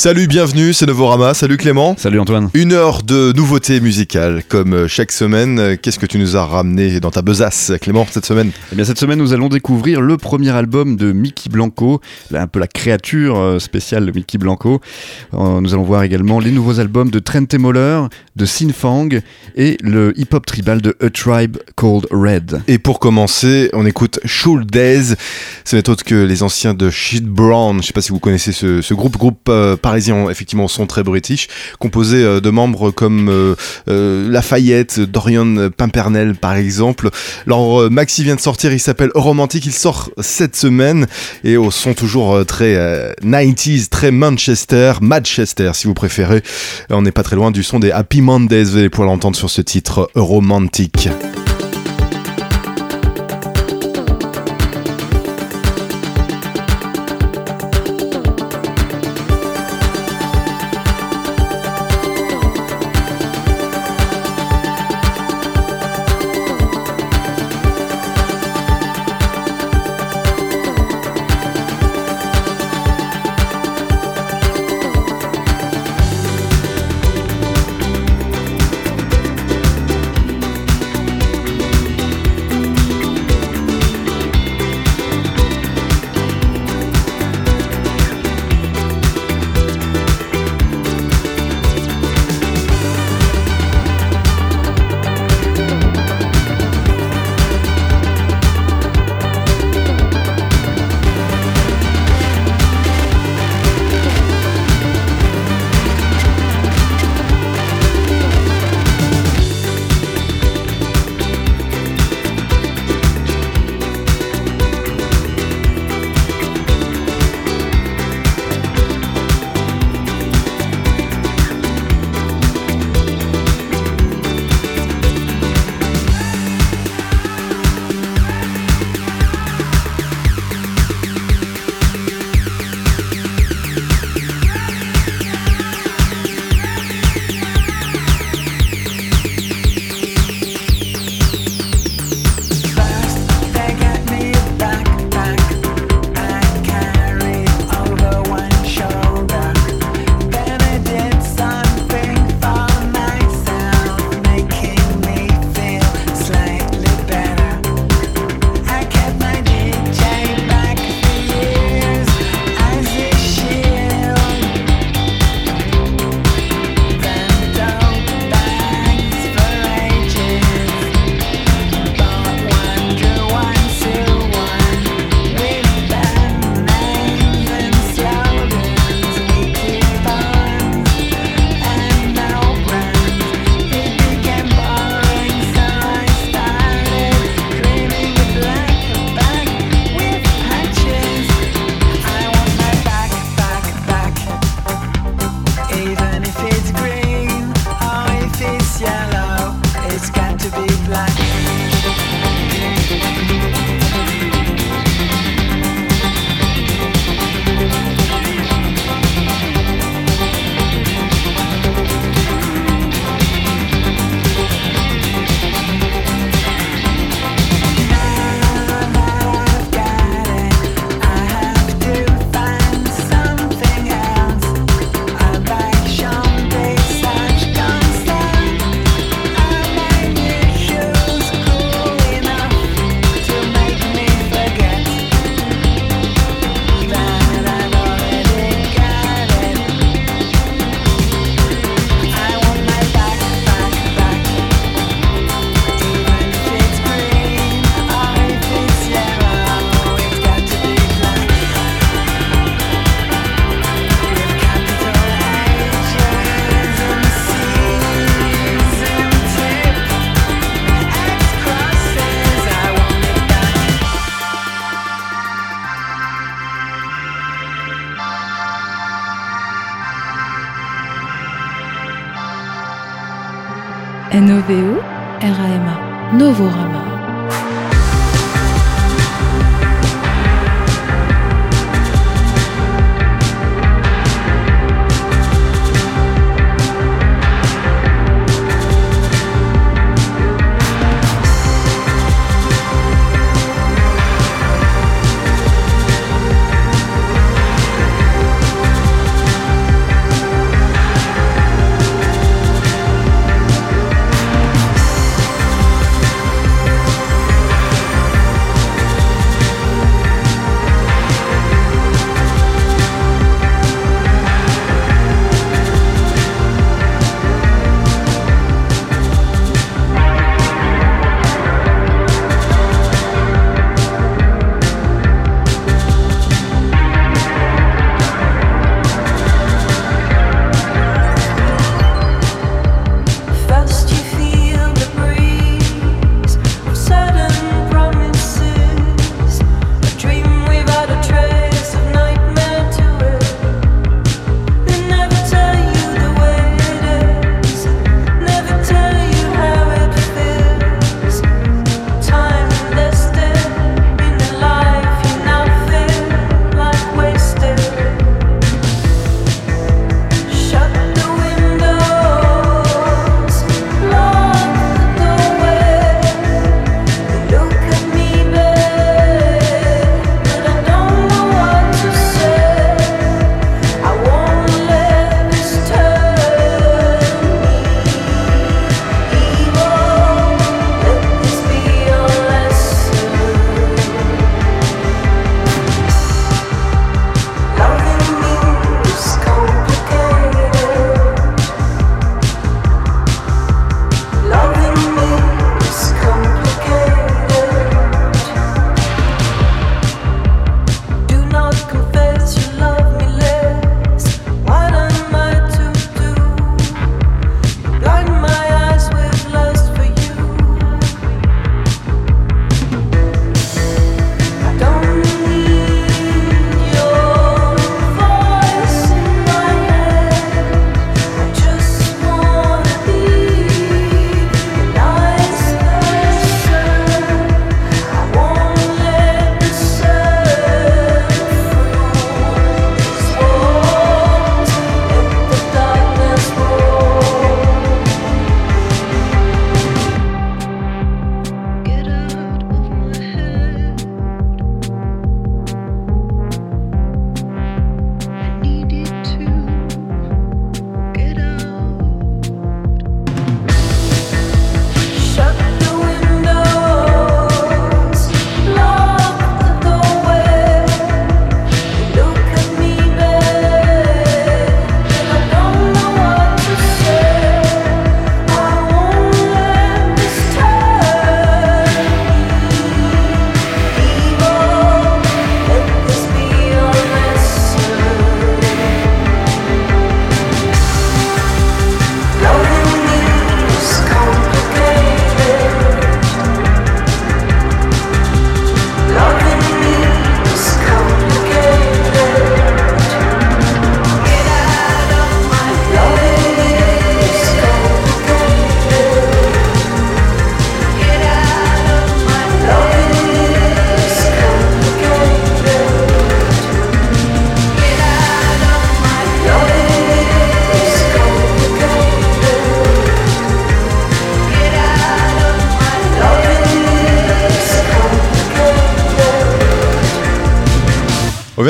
Salut, bienvenue, c'est Novorama. Salut Clément. Salut Antoine. Une heure de nouveautés musicales, comme euh, chaque semaine. Qu'est-ce que tu nous as ramené dans ta besace, Clément, cette semaine? Eh bien, cette semaine, nous allons découvrir le premier album de Mickey Blanco, un peu la créature euh, spéciale de Mickey Blanco. Euh, nous allons voir également les nouveaux albums de Trent Moller, de Sin Fang et le hip-hop tribal de A Tribe Called Red. Et pour commencer, on écoute Days. Ce n'est autre que les anciens de Shit Brown. Je ne sais pas si vous connaissez ce, groupe, groupe parisien, effectivement, son très british, composé euh, de membres comme euh, euh, Lafayette, Dorian Pimpernel par exemple. Alors Maxi vient de sortir, il s'appelle Romantique, il sort cette semaine et au son toujours très 90s, très Manchester, Manchester si vous préférez. On n'est pas très loin du son des Happy Mondays, vous allez pouvoir l'entendre sur ce titre Romantique.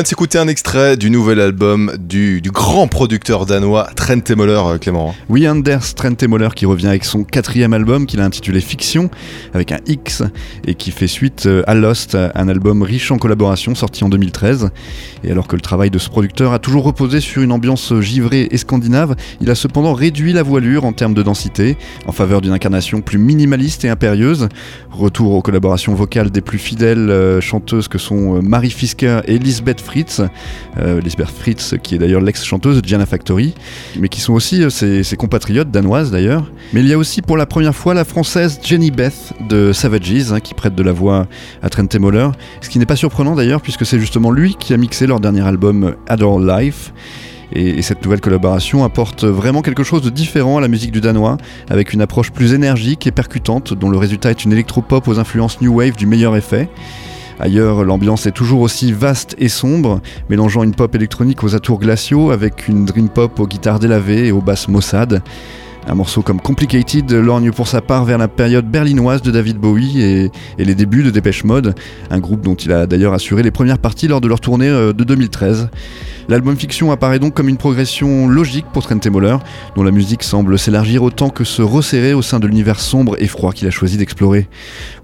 Vient de s'écouter un extrait du nouvel album du, du grand producteur danois Trent Temoller, euh, Clément. Oui, Anders Trent Temoller qui revient avec son quatrième album qu'il a intitulé Fiction, avec un X, et qui fait suite euh, à Lost, un album riche en collaborations sorti en 2013. Et alors que le travail de ce producteur a toujours reposé sur une ambiance givrée et scandinave, il a cependant réduit la voilure en termes de densité, en faveur d'une incarnation plus minimaliste et impérieuse. Retour aux collaborations vocales des plus fidèles euh, chanteuses que sont euh, Marie Fisker et Lisbeth Fritz. Euh, Lisbeth Fritz, qui est d'ailleurs l'ex-chanteuse de Gianna Factory, mais qui sont aussi ses, ses compatriotes danoises d'ailleurs. Mais il y a aussi pour la première fois la française Jenny Beth de Savages, hein, qui prête de la voix à Trent Moller. Ce qui n'est pas surprenant d'ailleurs, puisque c'est justement lui qui a mixé leur dernier album Adore Life. Et, et cette nouvelle collaboration apporte vraiment quelque chose de différent à la musique du danois, avec une approche plus énergique et percutante, dont le résultat est une électropop aux influences new wave du meilleur effet. Ailleurs, l'ambiance est toujours aussi vaste et sombre, mélangeant une pop électronique aux atours glaciaux avec une dream pop aux guitares délavées et aux basses maussades. Un morceau comme Complicated lorgne pour sa part vers la période berlinoise de David Bowie et, les débuts de Dépêche Mode, un groupe dont il a d'ailleurs assuré les premières parties lors de leur tournée euh, de 2013. L'album Fiction apparaît donc comme une progression logique pour Trent Moller, dont la musique semble s'élargir autant que se resserrer au sein de l'univers sombre et froid qu'il a choisi d'explorer.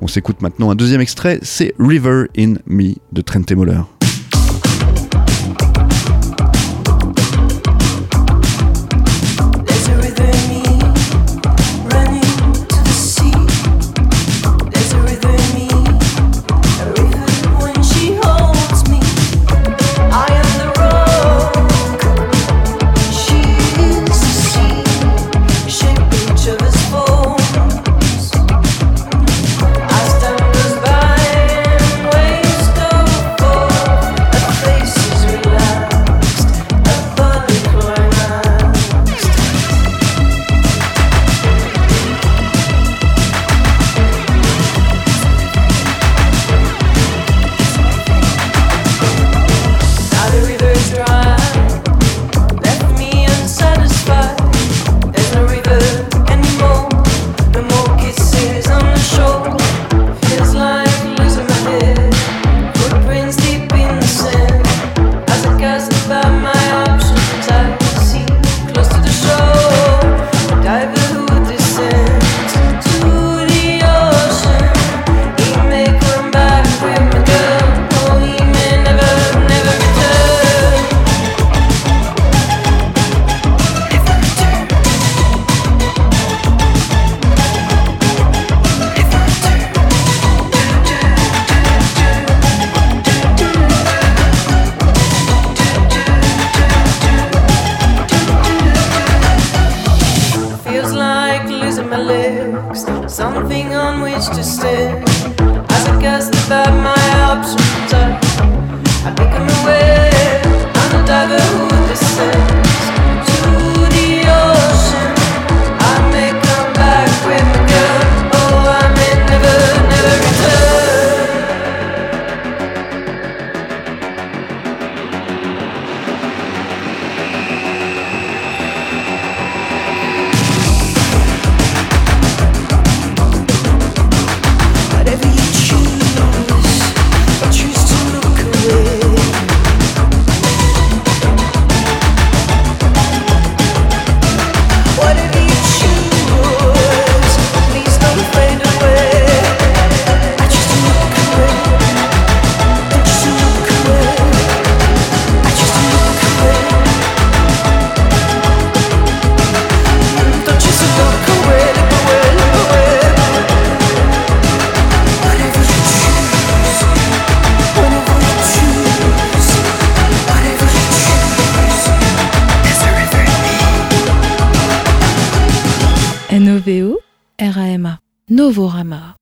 On s'écoute maintenant un deuxième extrait, c'est River in Me de Trent Moller. Novorama.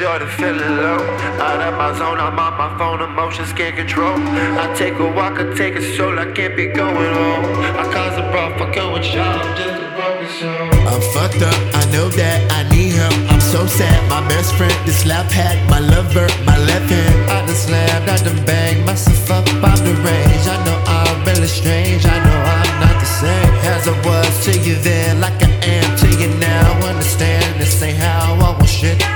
Feeling low. Out of my zone, I'm on my phone, emotions can't control. I take a walk, I take a I can't be going home. I cause a up with y'all, I'm just a broken soul. I'm fucked up, I know that I need help. I'm so sad, my best friend, this slap hat, my lover, my left hand. I done slammed, I done banged myself up out the range. I know I'm really strange, I know I'm not the same as I was to you then, like I am to you now. Understand this ain't how I want shit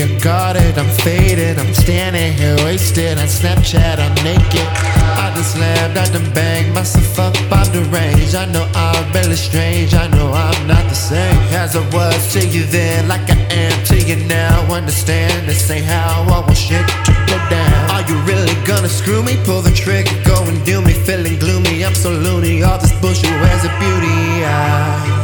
jaded, you're guarded, I'm faded, I'm standing here wasted on Snapchat, I'm naked. I just slammed, I done banged myself up the range. I know I'm really strange, I know I'm not the same as I was to you then, like I am to you now. Understand this ain't how I want shit to go down. Are you really gonna screw me? Pull the trigger, go and do me, feeling gloomy. I'm so loony, all this bullshit wears a beauty. I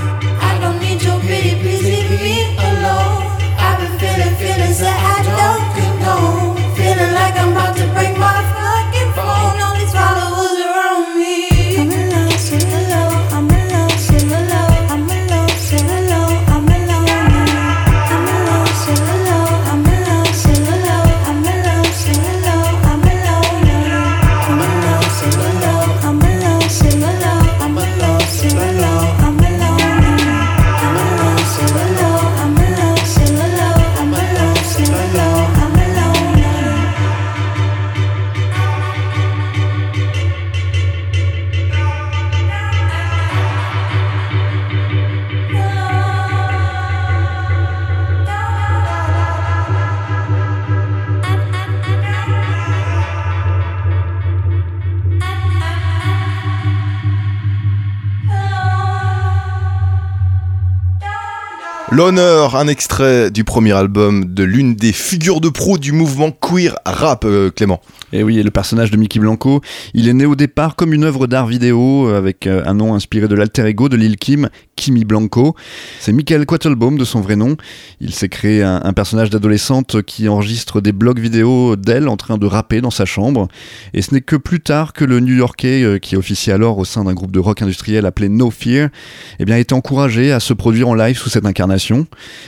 L'honneur, un extrait du premier album de l'une des figures de proue du mouvement queer rap, euh, Clément. Et oui, le personnage de Mickey Blanco, il est né au départ comme une œuvre d'art vidéo euh, avec euh, un nom inspiré de l'alter ego de Lil Kim, Kimi Blanco. C'est Michael Quattelbaum de son vrai nom. Il s'est créé un, personnage d'adolescente qui enregistre des blogs vidéo d'elle en train de rapper dans sa chambre. Et ce n'est que plus tard que le New-Yorkais, euh, qui officiait alors au sein d'un groupe de rock industriel appelé No Fear, eh bien, a encouragé à se produire en live sous cette incarnation.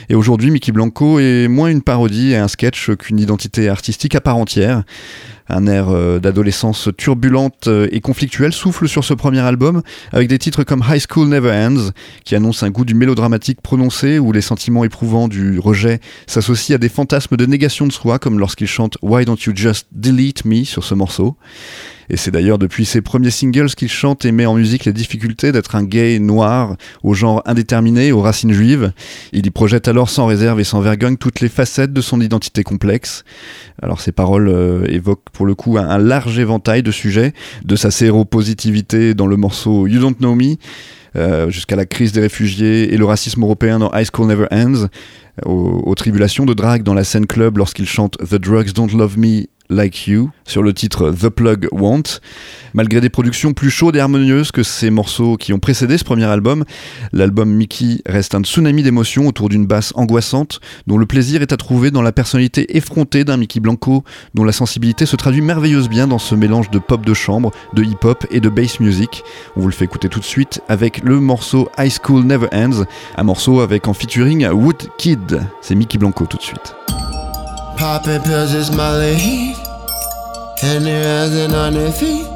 Et aujourd'hui, Mickey Blanco est moins une parodie et un sketch qu'une identité artistique à part entière. Un air euh, d'adolescence turbulente euh, et conflictuelle souffle sur ce premier album, avec des titres comme High School Never Ends, qui annonce un goût du mélodramatique prononcé, où les sentiments éprouvants du rejet s'associent à des fantasmes de négation de soi, comme lorsqu'il chante Why Don't You Just Delete Me sur ce morceau. Et c'est d'ailleurs depuis ses premiers singles qu'il chante et met en musique les difficultés d'être un gay noir, au genre indéterminé, aux racines juives. Il y projette alors sans réserve et sans vergogne toutes les facettes de son identité complexe. Alors ses paroles euh, évoquent pour le coup un, large éventail de sujets, de sa séropositivité dans le morceau You Don't Know Me, euh, jusqu'à la crise des réfugiés et le racisme européen dans High School Never Ends, aux, tribulations de drague dans la scène club lorsqu'il chante The Drugs Don't Love Me Like You sur le titre The Plug Want. Malgré des productions plus chaudes et harmonieuses que ces morceaux qui ont précédé ce premier album, l'album Mickey reste un tsunami d'émotions autour d'une basse angoissante dont le plaisir est à trouver dans la personnalité effrontée d'un Mickey Blanco dont la sensibilité se traduit merveilleuse bien dans ce mélange de pop de chambre, de hip-hop et de bass music. On vous le fait écouter tout de suite avec le morceau High School Never Ends, un morceau avec en featuring Wood Kid. C'est Mickey Blanco tout de suite. Popping pills is my lead. And their hands and on their feet.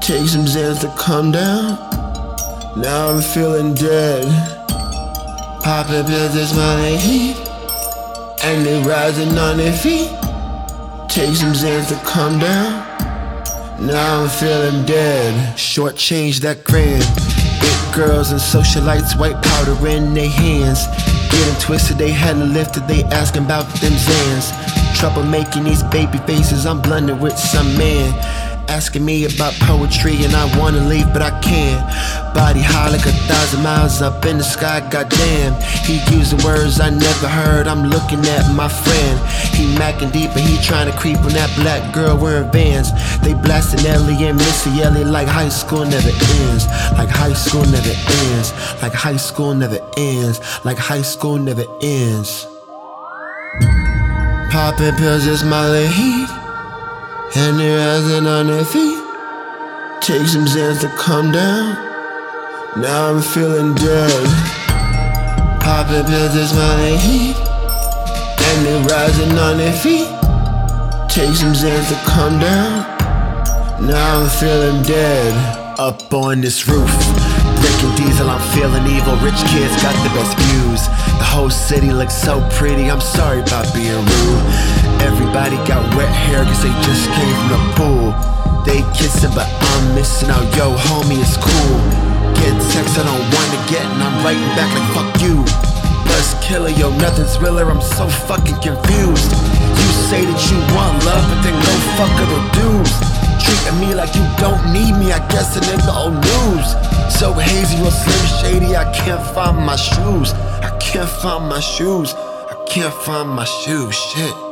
Take some Zans to calm down. Now I'm feeling dead. Popping pills is my lead. and they rising on their feet. Take some Xans to calm down. Now I'm feeling dead. Short change that grand. It girls and socialites, white powder in their hands. Getting twisted, they hadn't lifted, they asking about them Zans. Trouble making these baby faces, I'm blending with some man. Asking me about poetry and I wanna leave, but I can't. Body high like a thousand miles up in the sky, goddamn. He using words I never heard, I'm looking at my friend. He macking deep and he trying to creep on that black girl wearing vans. They blasting Ellie and Missy Elliott like high school never ends. Like high school never ends. Like high school never ends. Like high school never ends. Popping pills just my heat. And they're rising on their feet. Take some Xans to calm down. Now I'm feeling dead. Popping pills just smiling heat. And they're rising on their feet. Take some Xans to calm down. Now I'm feeling dead. Up on this roof. Breaking diesel, I'm feeling evil. Rich kids got the best views. The whole city looks so pretty. I'm sorry about being rude. Everybody got wet hair cause they just came from the pool. They kissing, but I'm missing out. Yo, homie, it's cool. Get text I don't wanna get, and I'm writing back like fuck you. Buzz killer, yo, nothing's realer. I'm so fucking confused. You say that you want love, but then no fuck other dudes. Treating me like you don't need me, I guess it ain't the old news. So hazy, real slim shady, I can't find my shoes. I can't find my shoes. I can't find my shoes. Shit.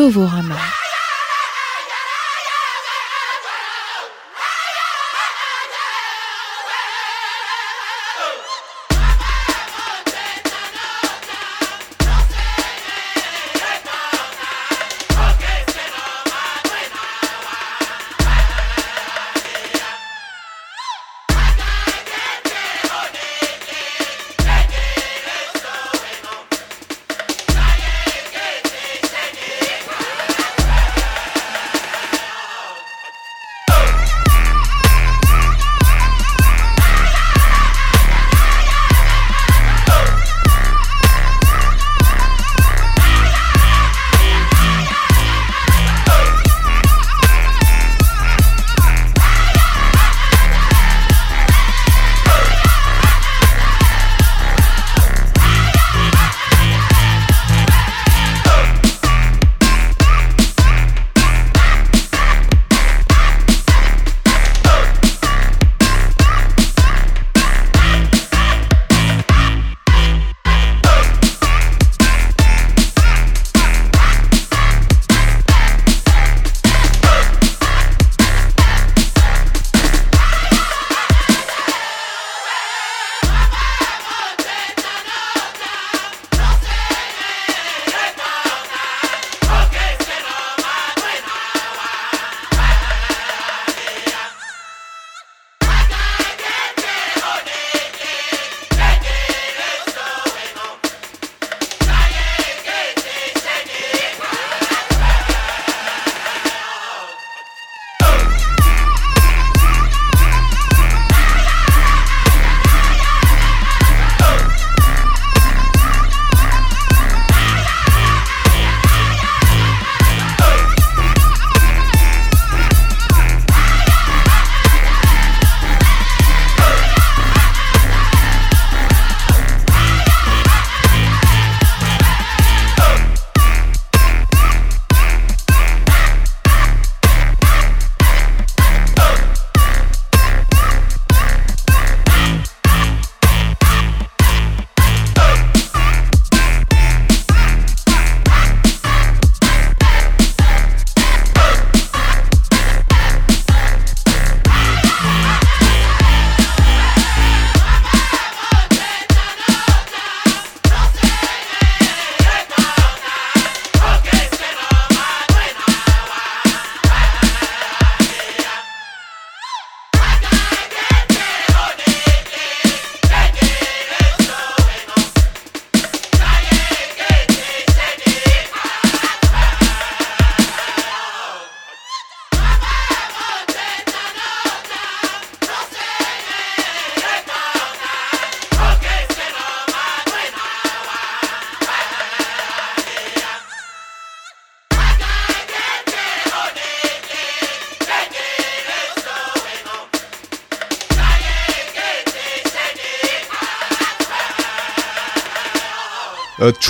R-A-M-A.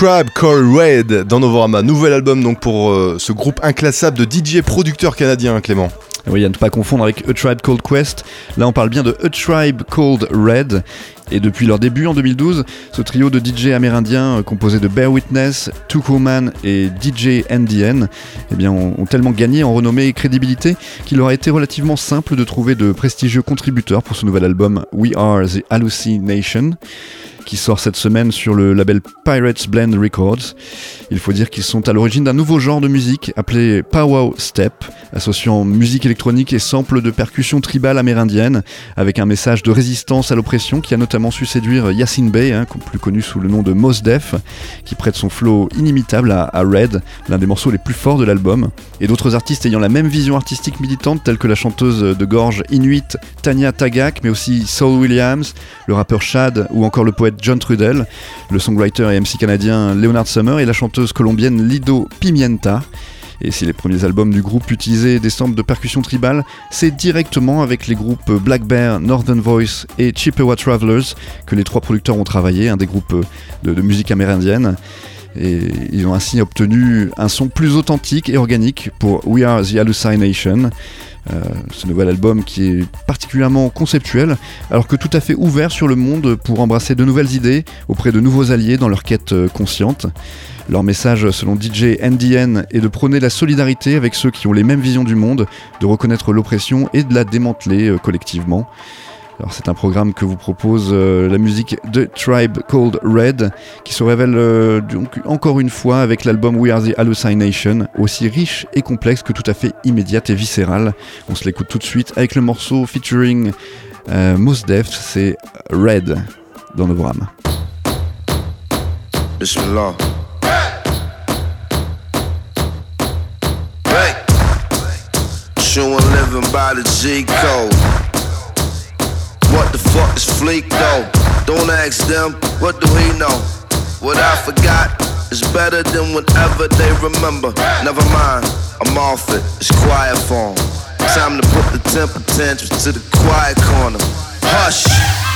Tribe Called Red dans Novorama, nouvel album donc pour euh, ce groupe inclassable de DJ producteurs canadiens, Clément. Oui, à ne pas confondre avec A Tribe Called Quest. Là, on parle bien de A Tribe Called Red. Et depuis leur début en 2012, ce trio de DJ amérindiens euh, composé de Bear Witness, Tuco Man et DJ NDN eh bien, ont, ont tellement gagné en renommée et crédibilité qu'il leur a été relativement simple de trouver de prestigieux contributeurs pour ce nouvel album We Are the Hallucination qui sort cette semaine sur le label Pirates Blend Records. Il faut dire qu'ils sont à l'origine d'un nouveau genre de musique appelé Powwow Step, associant musique électronique et samples de percussions tribales amérindiennes, avec un message de résistance à l'oppression qui a notamment su séduire Yassine Bey, hein, plus connu sous le nom de Mos Def, qui prête son flow inimitable à, Red, l'un des morceaux les plus forts de l'album, et d'autres artistes ayant la même vision artistique militante, tels que la chanteuse de gorge inuit Tanya Tagak, mais aussi Saul Williams, le rappeur Chad ou encore le poète John Trudell, le songwriter et MC canadien Leonard Summer et la chanteuse colombienne Lido Pimienta. Et si les premiers albums du groupe utilisaient des samples de percussion tribale, c'est directement avec les groupes Black Bear, Northern Voice et Chippewa Travelers que les trois producteurs ont travaillé, un des groupes de musique amérindienne. Et ils ont ainsi obtenu un son plus authentique et organique pour We Are the Hallucination. Euh, ce nouvel album qui est particulièrement conceptuel, alors que tout à fait ouvert sur le monde pour embrasser de nouvelles idées auprès de nouveaux alliés dans leur quête euh, consciente. Leur message, selon DJ NDN, est de prôner la solidarité avec ceux qui ont les mêmes visions du monde, de reconnaître l'oppression et de la démanteler euh, collectivement. Alors c'est un programme que vous propose euh, la musique de Tribe Called Red, qui se révèle euh, donc encore une fois avec l'album We Are the Hallucination, aussi riche et complexe que tout à fait immédiate et viscérale. On se l'écoute tout de suite avec le morceau featuring euh, Mos Def, c'est Red dans G code. What the fuck is Fleek though? Don't ask them, what do he know? What I forgot is better than whatever they remember. Never mind, I'm off it, it's quiet form. Time to put the temper tantrums to the quiet corner. Hush,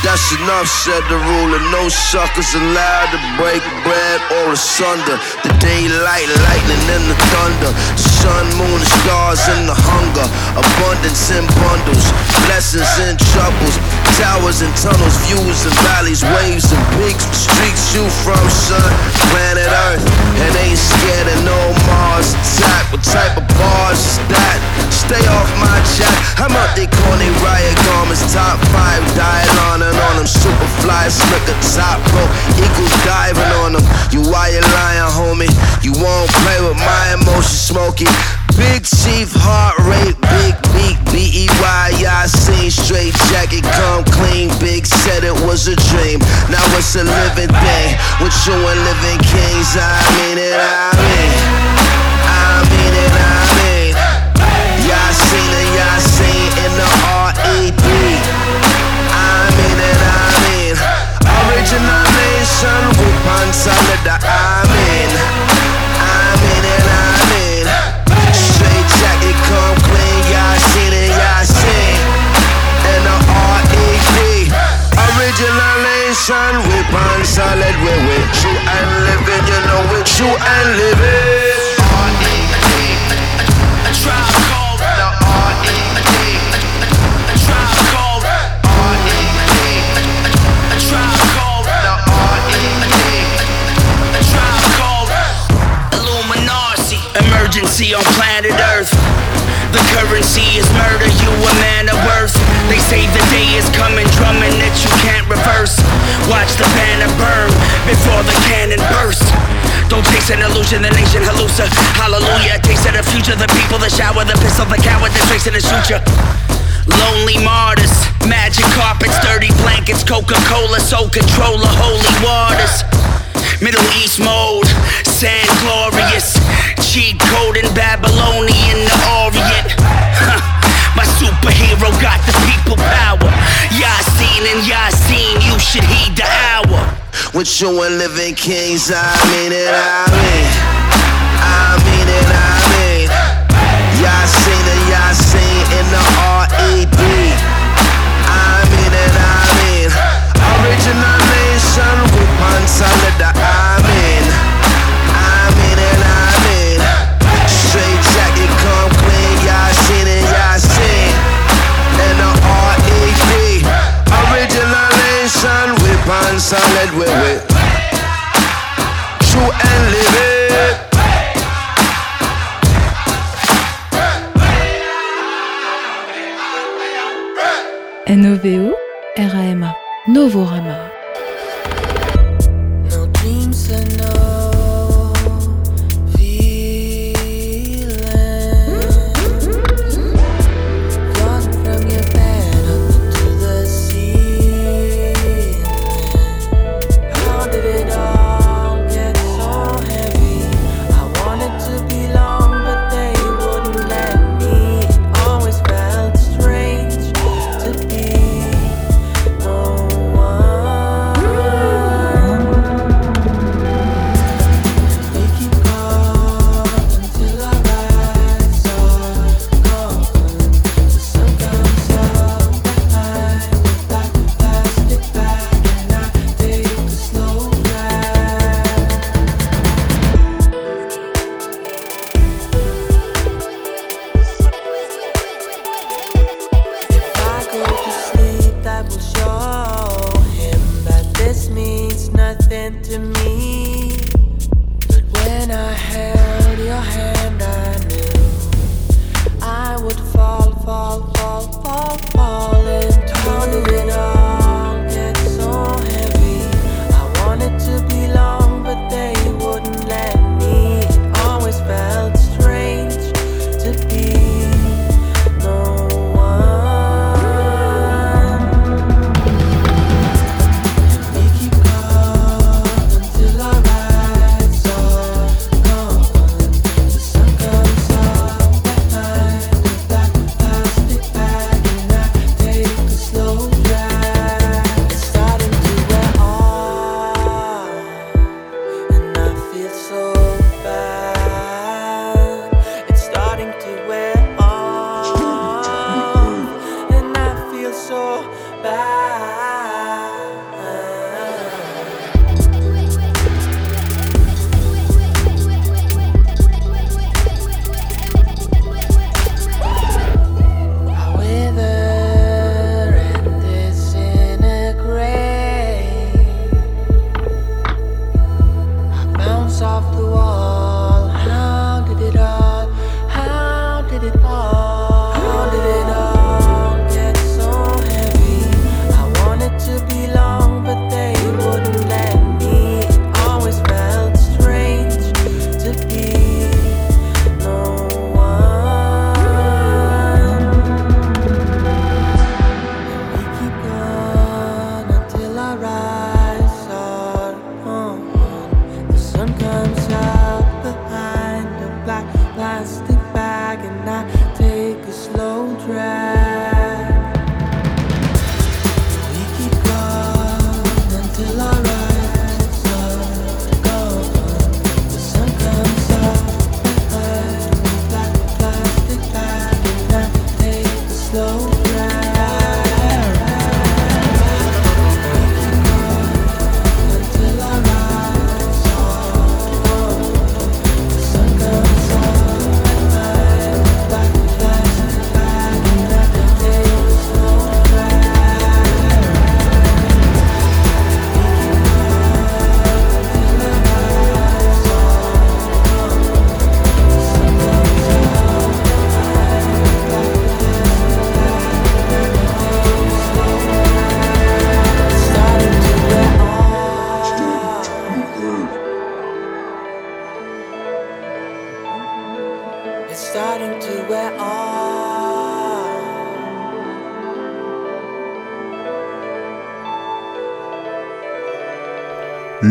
that's enough, said the ruler. No suckers allowed to break bread or asunder. The daylight, lightning, and the thunder. Sun, moon, the stars, and the hunger. Abundance in bundles, blessings and troubles. Towers and tunnels, views and valleys, waves and peaks. Streets you from, son. Planet Earth, and ain't scared of no Mars attack. What type of bars is that? Stay off my jack. I'm out they corny riot garments, top five, dial on and on them. Super fly, slicker, top pro, equal diving on them. You why you lying, homie? You won't play with my emotions, smoky. Big chief, heart rate, big beat, B E Y. I seen straight jacket, come clean. Big said it was a dream. Now it's a living thing. With you and living kings, I mean it, I mean. I mean it, I mean. Yasin and Yasin in nation, Wupan solid, I mean. I mean it, I mean. Straight jacket, come clean, Yasin and Yasin in the R.E.D. Original nation, Wupan solid, we with you and living, you know with you and living. Emergency on planet Earth. The currency is murder, you a man of worth. They say the day is coming, drumming that you can't reverse. Watch the banner burn before the cannon burst. Don't chase an illusion, the nation hallucina. Hallelujah, taste of the future, the people, the shower, the pistol, the coward, the tracing the suture. Lonely martyrs, magic carpets, dirty blankets, Coca-Cola, soul controller, holy waters. Middle East mode, sand glorious, cheat code in Babylonian the Orient. My superhero got the people power. Yasin and Yasin, you should heed the hour. With you and living kings, I mean it, I mean. I mean it, I mean. Yasin and Yasin in the R.E.D. I mean it, I mean. Original nation, Wupan solid, I mean. I mean it, I mean. Straight jacket, come clean, Yasin and Yasin in the R.E.D. Original nation, solid. True and. NOVO RAMA Novorama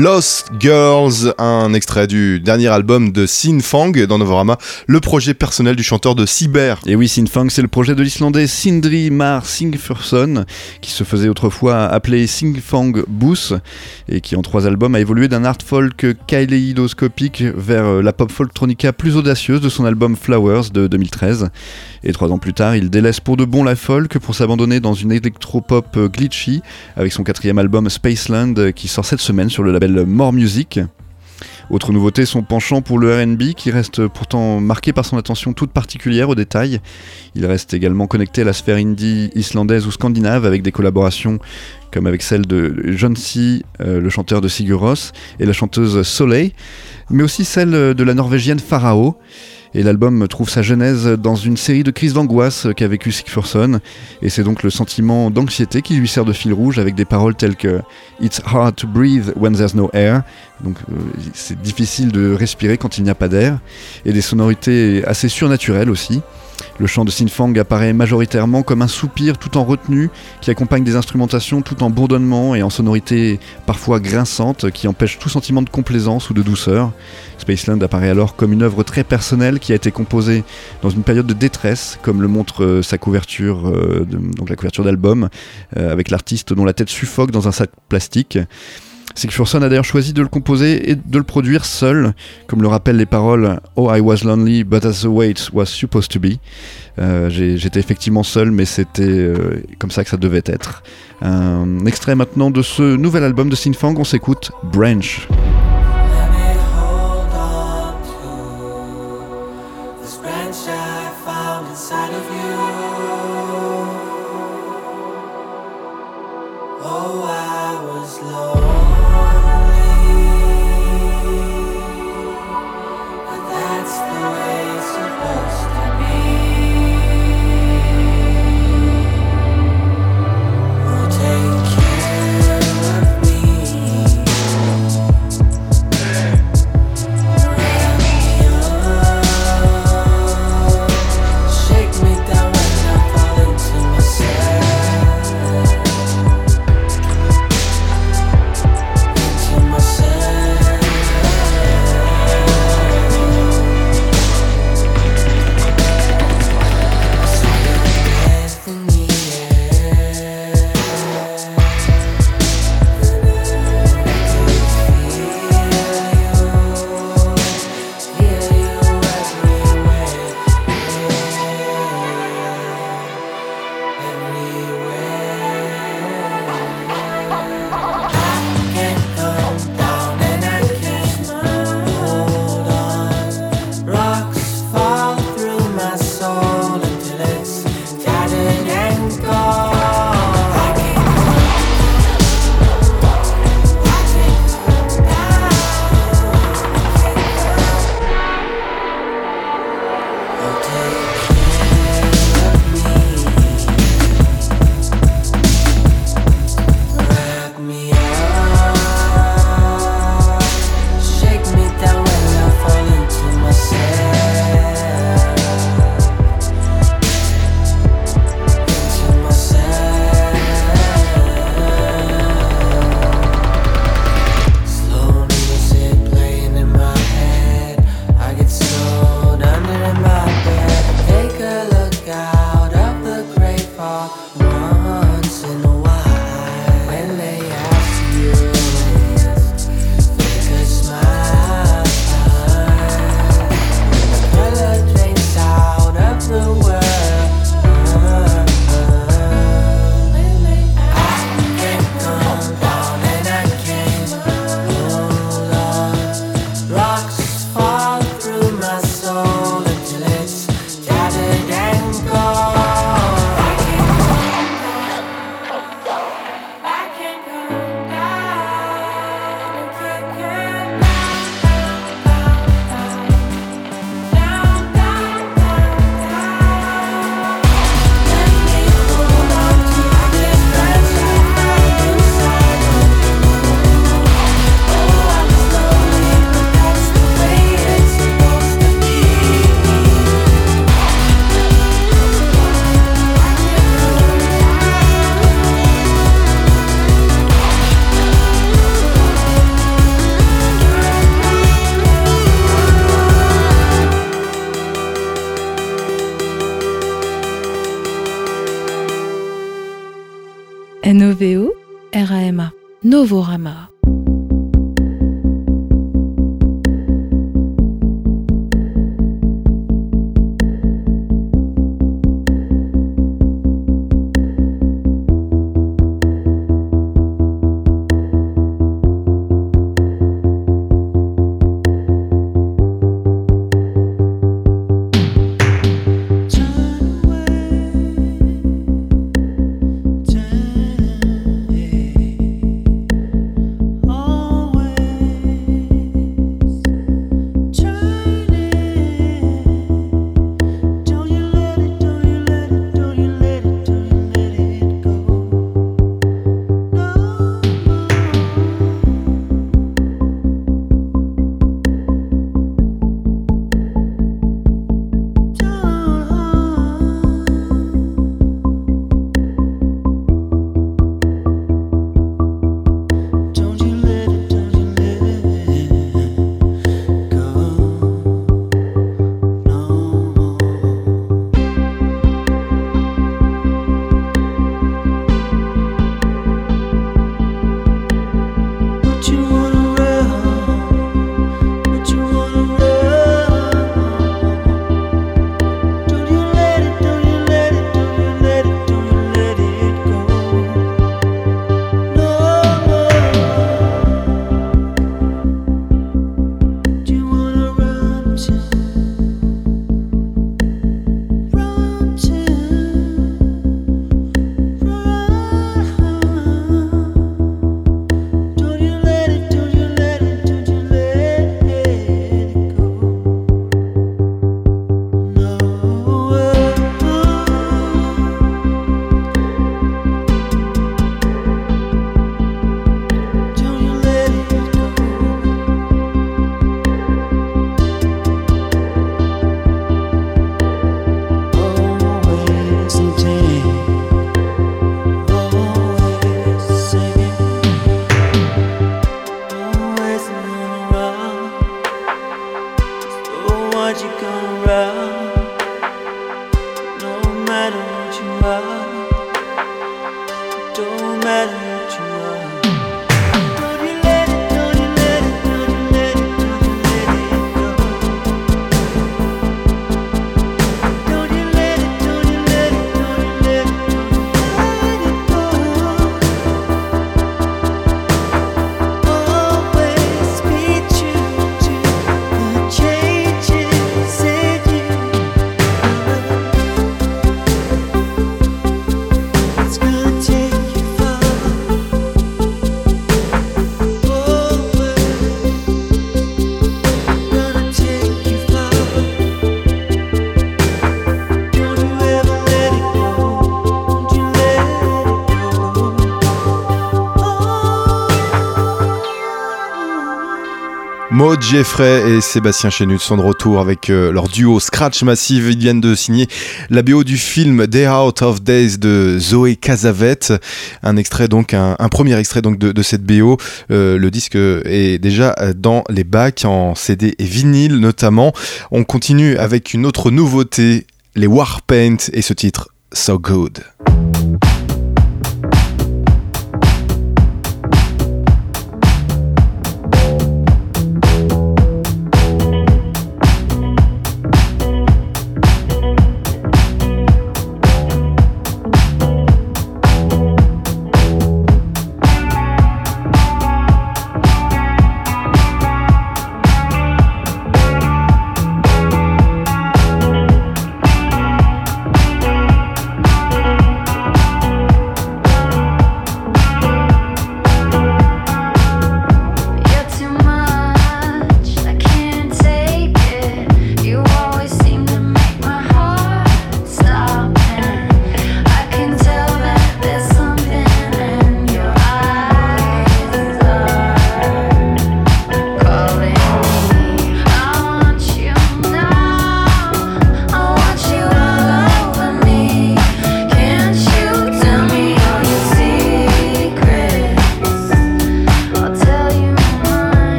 Lost Girls, un extrait du dernier album de Sin Fang dans Novorama, le projet personnel du chanteur de Cyber. Et oui, Sinfang, c'est le projet de l'Islandais Sindri Mar Singfurson, qui se faisait autrefois appeler Singfang Booth, et qui en trois albums a évolué d'un art folk kaléidoscopique vers euh, la pop folktronica plus audacieuse de son album Flowers de 2013. Et trois ans plus tard, il délaisse pour de bon la folk pour s'abandonner dans une électropop euh, glitchy avec son quatrième album Spaceland euh, qui sort cette semaine sur le label More Music. Autre nouveauté, son penchant pour le RB qui reste pourtant marqué par son attention toute particulière aux détails. Il reste également connecté à la sphère indie islandaise ou scandinave avec des collaborations comme avec celle de John C., euh, le chanteur de Sigur et la chanteuse Soleil, mais aussi celle de la norvégienne Farao. Et l'album trouve sa genèse dans une série de crises d'angoisse qu'a vécu Sigfurson, et c'est donc le sentiment d'anxiété qui lui sert de fil rouge avec des paroles telles que It's hard to breathe when there's no air, donc euh, c'est difficile de respirer quand il n'y a pas d'air, et des sonorités assez surnaturelles aussi. Le chant de Sinfang apparaît majoritairement comme un soupir tout en retenue qui accompagne des instrumentations tout en bourdonnement et en sonorités parfois grinçantes qui empêchent tout sentiment de complaisance ou de douceur. Spaceland apparaît alors comme une œuvre très personnelle qui a été composée dans une période de détresse, comme le montre euh, sa couverture, euh, donc la couverture d'album, euh, avec l'artiste dont la tête suffoque dans un sac plastique. Sigfurson a d'ailleurs choisi de le composer et de le produire seul, comme le rappellent les paroles Oh, I was lonely, but that's the way it was supposed to be. Euh, J'étais effectivement seul, mais c'était euh, comme ça que ça devait être. Un extrait maintenant de ce nouvel album de Sinfang, on s'écoute Branch. R-A-M-A. Matter what you are, don't matter Jeffrey et Sébastien Chénut sont de retour avec euh, leur duo Scratch Massive. Ils viennent de signer la BO du film Day Out of Days de Zoé Casavet. Un extrait donc, un, premier extrait donc de, de cette BO. Euh, le disque est déjà euh, dans les bacs en CD et vinyle notamment. On continue avec une autre nouveauté, les Warpaint et ce titre So Good.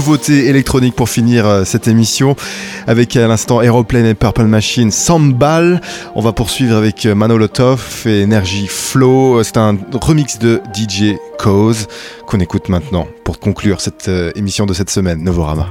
Deux nouveautés électroniques pour finir euh, cette émission avec à l'instant Aeroplane et Purple Machine Sambal. On va poursuivre avec euh, Manolotov et Energy Flow. Euh, C'est un remix de DJ Cause qu'on écoute maintenant pour conclure cette émission de cette semaine, Novorama.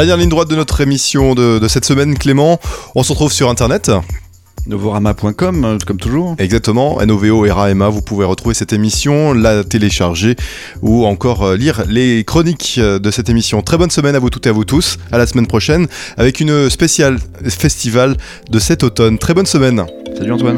Dernière ligne droite de notre émission de, de cette semaine, Clément. On se retrouve sur internet. Novorama.com, comme toujours. Exactement, NOVO et RAMA, vous pouvez retrouver cette émission, la télécharger ou encore euh, lire les chroniques euh, de cette émission. Très bonne semaine à vous toutes et à vous tous, à la semaine prochaine avec une spéciale festival de cet automne. Très bonne semaine. Salut Antoine.